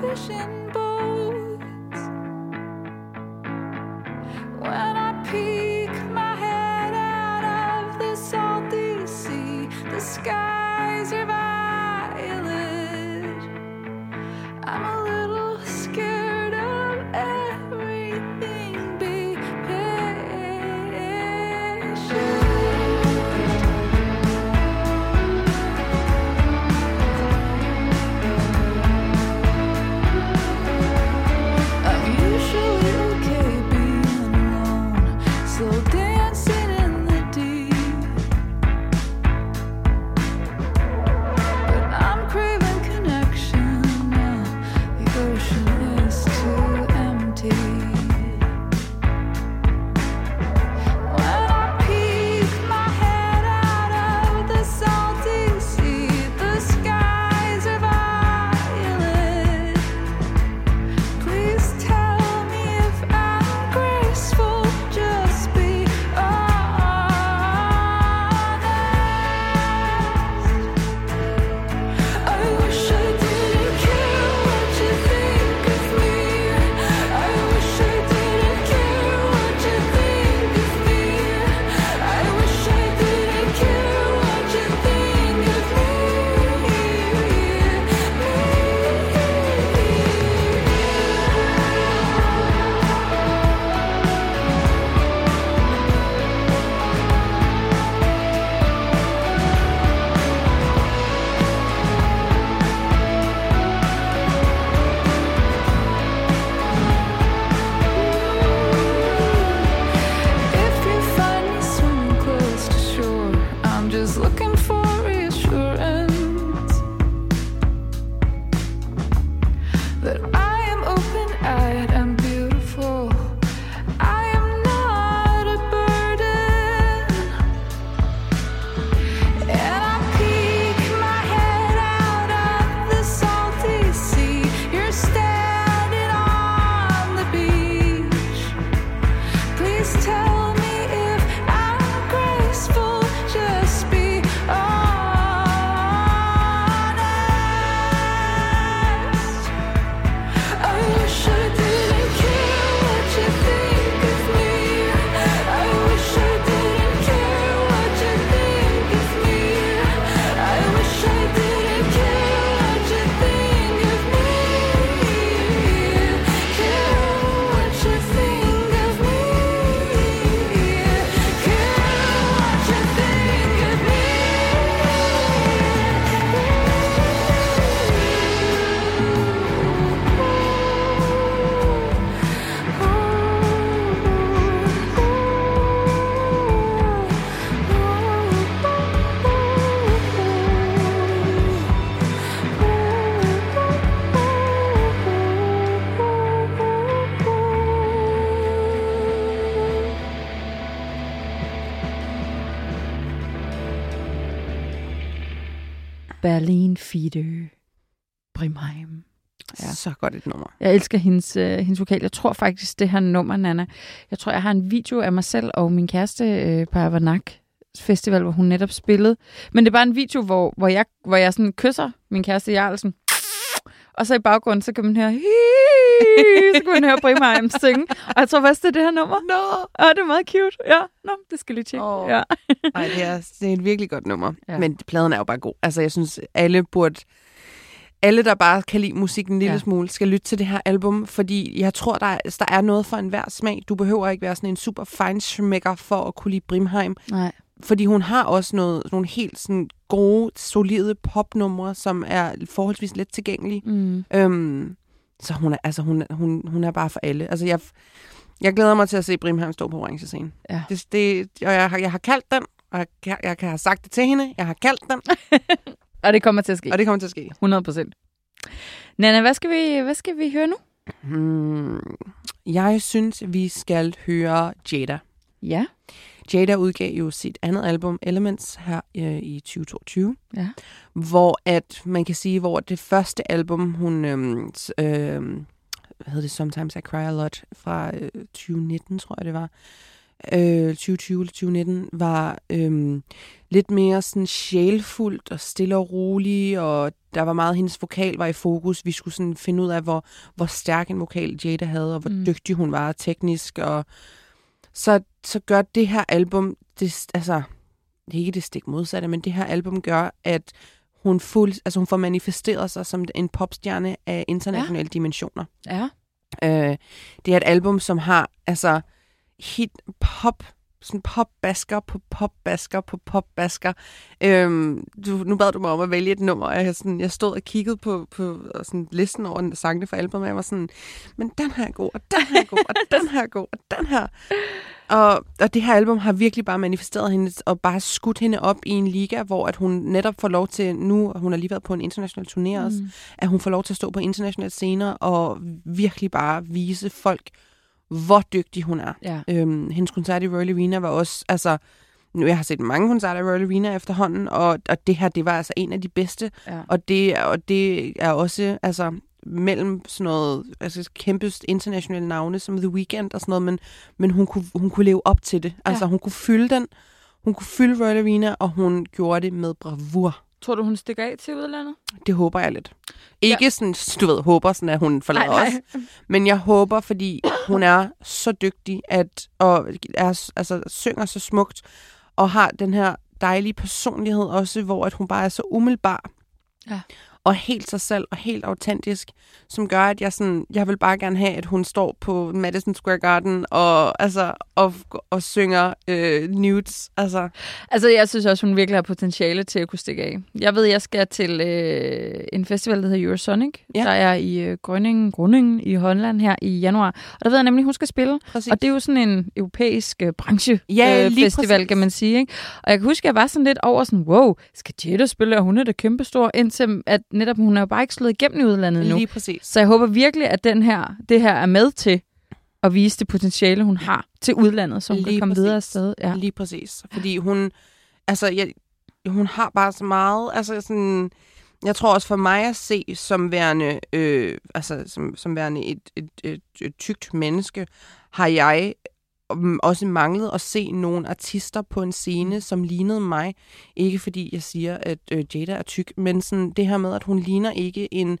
fishing boat. Så godt et nummer. Jeg elsker hendes, øh, hendes vokal. Jeg tror faktisk, det her nummer, Nana. Jeg tror, jeg har en video af mig selv og min kæreste øh, på Avanak Festival, hvor hun netop spillede. Men det er bare en video, hvor, hvor, jeg, hvor jeg sådan kysser min kæreste Jarlsen. Og så i baggrunden, så kan man høre... "Hi", Så kan man høre Brimheim synge. Og jeg tror faktisk, det er det her nummer. Nå! Ja, det er meget cute. Ja, Nå, det skal lige tjekke. Åh. Ja. Ej, det er, det er et virkelig godt nummer. Ja. Men pladen er jo bare god. Altså, jeg synes, alle burde... Alle, der bare kan lide musikken en lille Ja. smule, skal lytte til det her album, fordi jeg tror, der er, der er noget for enhver smag. Du behøver ikke være sådan en super feinschmecker for at kunne lide Brimheim, Nej. fordi hun har også noget, nogle helt sådan gode, solide popnumre, som er forholdsvis let tilgængelige. Mm. Øhm, så hun er, altså, hun, hun, hun er bare for alle. Altså, jeg, jeg glæder mig til at se Brimheim stå på orange scene. Ja. Det, det, og jeg, har- jeg har kaldt den, og jeg, jeg kan have sagt det til hende. Jeg har kaldt den, Og det kommer til at ske. og det kommer til at ske. 100 procent. Nana, hvad skal, vi, hvad skal vi høre nu? Hmm. Jeg synes, vi skal høre Jada. Ja. Jada udgav jo sit andet album, Elements, her øh, i 2022. Ja. Hvor at, man kan sige, hvor det første album, hun, s- øhm, hvad hedder det, Sometimes I Cry A Lot, fra øh, 2019, tror jeg det var, øh, 2020 eller 2019, var øhm, lidt mere sådan sjælfuldt og stille og rolig, og der var meget, hendes vokal var i fokus. Vi skulle sådan finde ud af, hvor, hvor stærk en vokal Jada havde, og hvor mm. dygtig hun var teknisk, og så, så gør det her album, det, altså, det er ikke det stik modsatte, men det her album gør, at hun, fuld, altså hun får manifesteret sig som en popstjerne af internationale ja. dimensioner. Ja. Øh, det er et album, som har altså hit pop sådan popbasker på popbasker på popbasker. Øhm, du, nu bad du mig om at vælge et nummer, og jeg, sådan, jeg stod og kiggede på, på sådan, listen over den sangene for albumet, og jeg var sådan, men den her er god, og den her er god, og den her er god, og den her. Og, og det her album har virkelig bare manifesteret hende, og bare skudt hende op i en liga, hvor at hun netop får lov til, nu hun har lige været på en international turné også, Mm. at hun får lov til at stå på internationale scener og virkelig bare vise folk, hvor dygtig hun er. Ja. Øhm, hendes koncert i Royal Arena var også, altså, nu jeg har set mange koncerter i Royal Arena efterhånden, og, og det her, det var altså en af de bedste, ja. og det, og det er også, altså, mellem sådan noget, altså kæmpe internationale navne som The Weeknd og sådan noget, men, men hun, kunne, hun kunne leve op til det. Altså, Ja. hun kunne fylde den, hun kunne fylde Royal Arena, og hun gjorde det med bravur. Tror du, hun stikker af til udlandet? Det håber jeg lidt. Ikke ja. sådan, du ved, håber sådan, at hun forlader os. Men jeg håber, fordi hun er så dygtig, at, og er, altså, synger så smukt, og har den her dejlige personlighed også, hvor at hun bare er så umiddelbar. Ja. Og helt sig selv, og helt autentisk, som gør, at jeg, sådan, jeg vil bare gerne have, at hun står på Madison Square Garden og, altså, og, og synger øh, nudes. Altså, Altså, jeg synes også, hun virkelig har potentiale til at kunne stikke af. Jeg ved, jeg skal til øh, en festival, der hedder Eurosonic, ja. Der er i øh, Grønningen, Grønningen i Holland her i januar. Og der ved jeg nemlig, hun skal spille. præcis. Og det er jo sådan en europæisk øh, branche Ja, øh, kan man sige. Ikke? Og jeg kan huske, at jeg var sådan lidt over sådan, wow, skal Jetta spille, og hun er da kæmpestor, indtil at netop hun er jo bare ikke slået igennem i udlandet nu. Lige præcis. Så jeg håber virkelig, at den her, det her er med til at vise det potentiale, hun har til udlandet, så hun kan Lige komme præcis. videre afsted. Ja. Lige præcis. Fordi hun, altså, jeg, hun har bare så meget, altså sådan, jeg tror også for mig at se som værende, øh, altså som, som værende et, et, et, et tykt menneske, har jeg også manglet at se nogle artister på en scene, som lignede mig. Ikke fordi jeg siger, at øh, Jada er tyk, men sådan det her med, at hun ligner ikke en,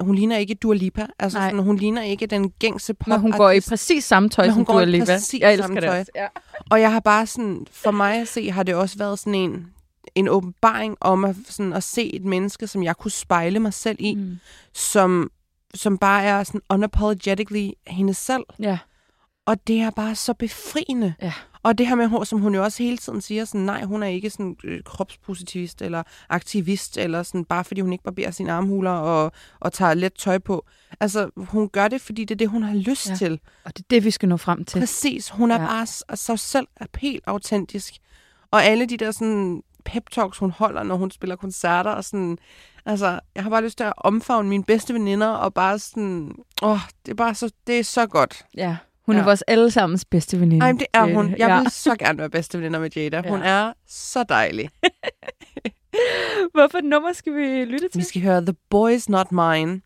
hun ligner ikke Dua Lipa. Altså Nej. sådan, hun ligner ikke den gængse pop Når hun går i præcis samme tøj Men som hun går Dua Lipa. præcis Jeg elsker samme det tøj. også. Ja. Og jeg har bare sådan, for mig at se, har det også været sådan en, en åbenbaring om at, sådan, at se et menneske, som jeg kunne spejle mig selv i, mm. Mm. som, som bare er sådan unapologetically hende selv. ja. Og det er bare så befriende. Ja. Og det her med, som hun jo også hele tiden siger, sådan, nej, hun er ikke sådan øh, kropspositivist eller aktivist, eller sådan, bare fordi hun ikke barberer sine armhuler og, og tager let tøj på. Altså, hun gør det, fordi det er det, hun har lyst Ja. til. Og det er det, vi skal nå frem til. Præcis. Hun er Ja. bare s- så selv helt autentisk. Og alle de der sådan pep talks, hun holder, når hun spiller koncerter, og sådan, altså, jeg har bare lyst til at omfavne mine bedste veninder, og bare sådan, åh, det er bare så, det er så godt. Ja. Hun er Ja. vores allesammens bedste veninde. Ej, men det er hun. Jeg ja. vil så gerne være bedste veninder med Jada. Hun Ja. er så dejlig. Hvorfor nummer skal vi lytte til? Vi skal høre The Boys Not Mine.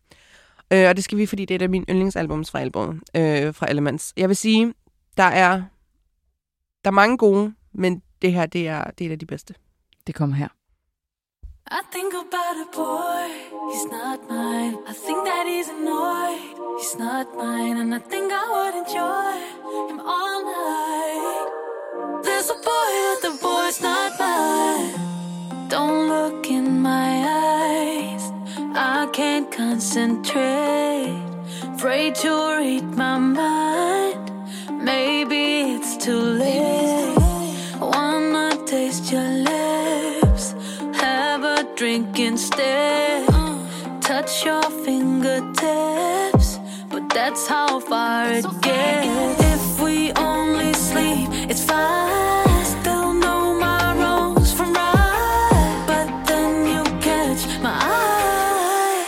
Øh, og det skal vi, fordi det er et af mine yndlingsalbums fra albumet, øh, fra Elements. Jeg vil sige, der er, der er mange gode, men det her, det er, det er et af de bedste. Det kommer her. I think about a boy, he's not mine. I think that he's annoyed, he's not mine. And I think I would enjoy him all night. There's a boy, but the boy's not mine. Don't look in my eyes, I can't concentrate. Afraid to read my mind, maybe it's too late. Wanna taste your lips, drink instead. Touch your fingertips, but that's how far it gets. If we only sleep, it's fine. Still know my wrongs from right, but then you catch my eye.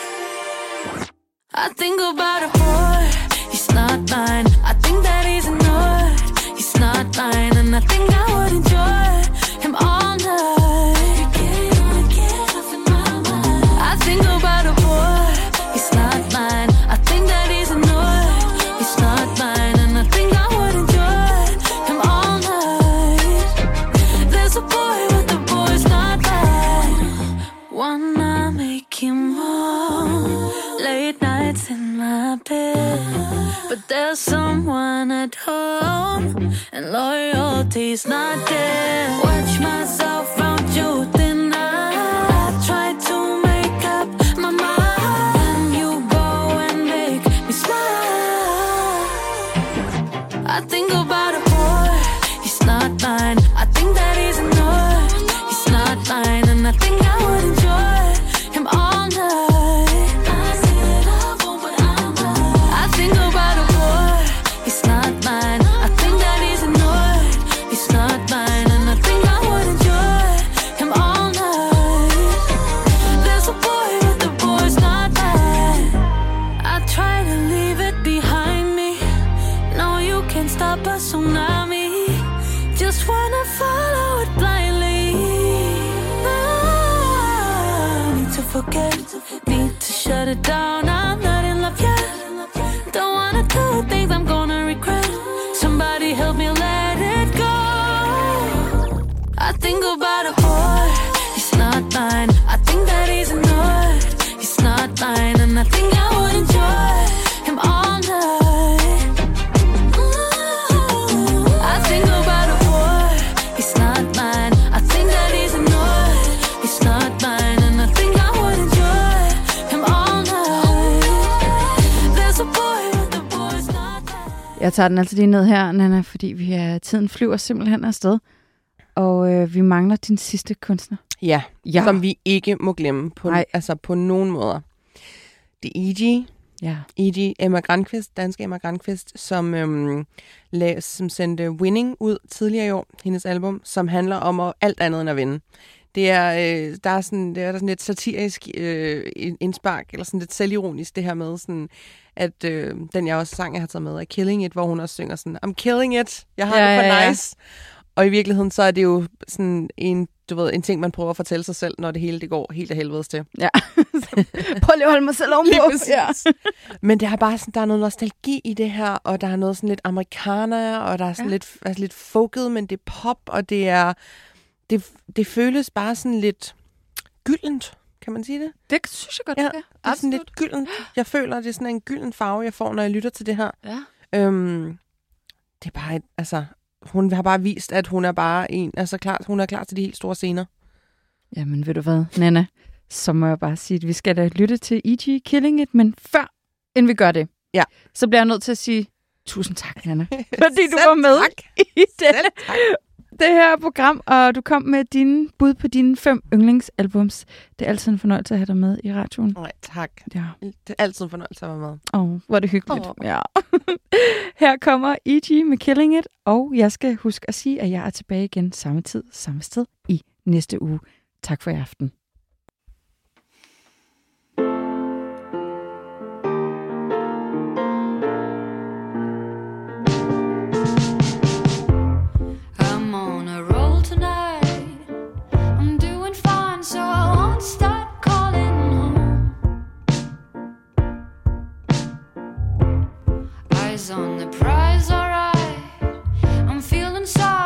I think about a boy, he's not mine. I think that he's annoyed, he's not mine. And I think I would he's not there. What but a boy, he's not mine. I think that he's annoyed, he's not mine. And I think I would enjoy him all night. I think about a boy, he's not mine. I think that he's annoyed, he's not mine. And I think I would enjoy him all night. There's a boy, but the boy's not mine. Jeg tager den altså lige ned her, Nana, fordi vi er, tiden flyver simpelthen afsted. Og øh, vi mangler din sidste kunstner. Ja, Ja. som vi ikke må glemme på, Nej. altså på nogen måder. Det er E.G., Ja. E.G. Emma Grandqvist, danske Emma Grandqvist, som, øhm, lag, som sendte Winning ud tidligere i år, hendes album, som handler om at, alt andet end at vinde. Det er, øh, der er sådan, det er der sådan lidt satirisk øh, ind- indspark, eller sådan lidt selvironisk, det her med, sådan, at øh, den jeg også sang, jeg har taget med, er Killing It, hvor hun også synger sådan, I'm killing it, jeg har Ja, det for ja, ja. Og i virkeligheden, så er det jo sådan en, du ved, en ting, man prøver at fortælle sig selv, når det hele det går helt af helvedes til. ja. Prøv lige at holde mig selv ovenpå. Ja. Men der er bare sådan, der er noget nostalgi i det her, og der er noget sådan lidt amerikaner, og der er sådan Ja. lidt, altså lidt folket, men det er pop, og det er, det, det føles bare sådan lidt gyldent, kan man sige det? Det synes jeg godt, Ja, det kan. Det er sådan lidt gyldent. Jeg føler, det er sådan en gylden farve, jeg får, når jeg lytter til det her. Ja. Øhm, det er bare, et, altså, hun har bare vist, at hun er bare en, altså klar, hun er klar til de helt store scener. Jamen, ved du hvad, Nana? Så må jeg bare sige, at vi skal da lytte til E.G. Killing It, men før, end vi gør det, Ja. så bliver jeg nødt til at sige tusind tak, Nana, fordi du var med tak. i tak. Det her program, og du kom med dine bud på dine fem yndlingsalbums. Det er altid en fornøjelse at have dig med i radioen. Nej, tak. Ja. Det er altid en fornøjelse at være med. Åh, oh, hvor er det hyggeligt. Åh. Ja. Her kommer E.G. med Killing It, og jeg skal huske at sige, at jeg er tilbage igen samme tid, samme sted i næste uge. Tak for i aften. on the prize, alright. I'm feeling sorry.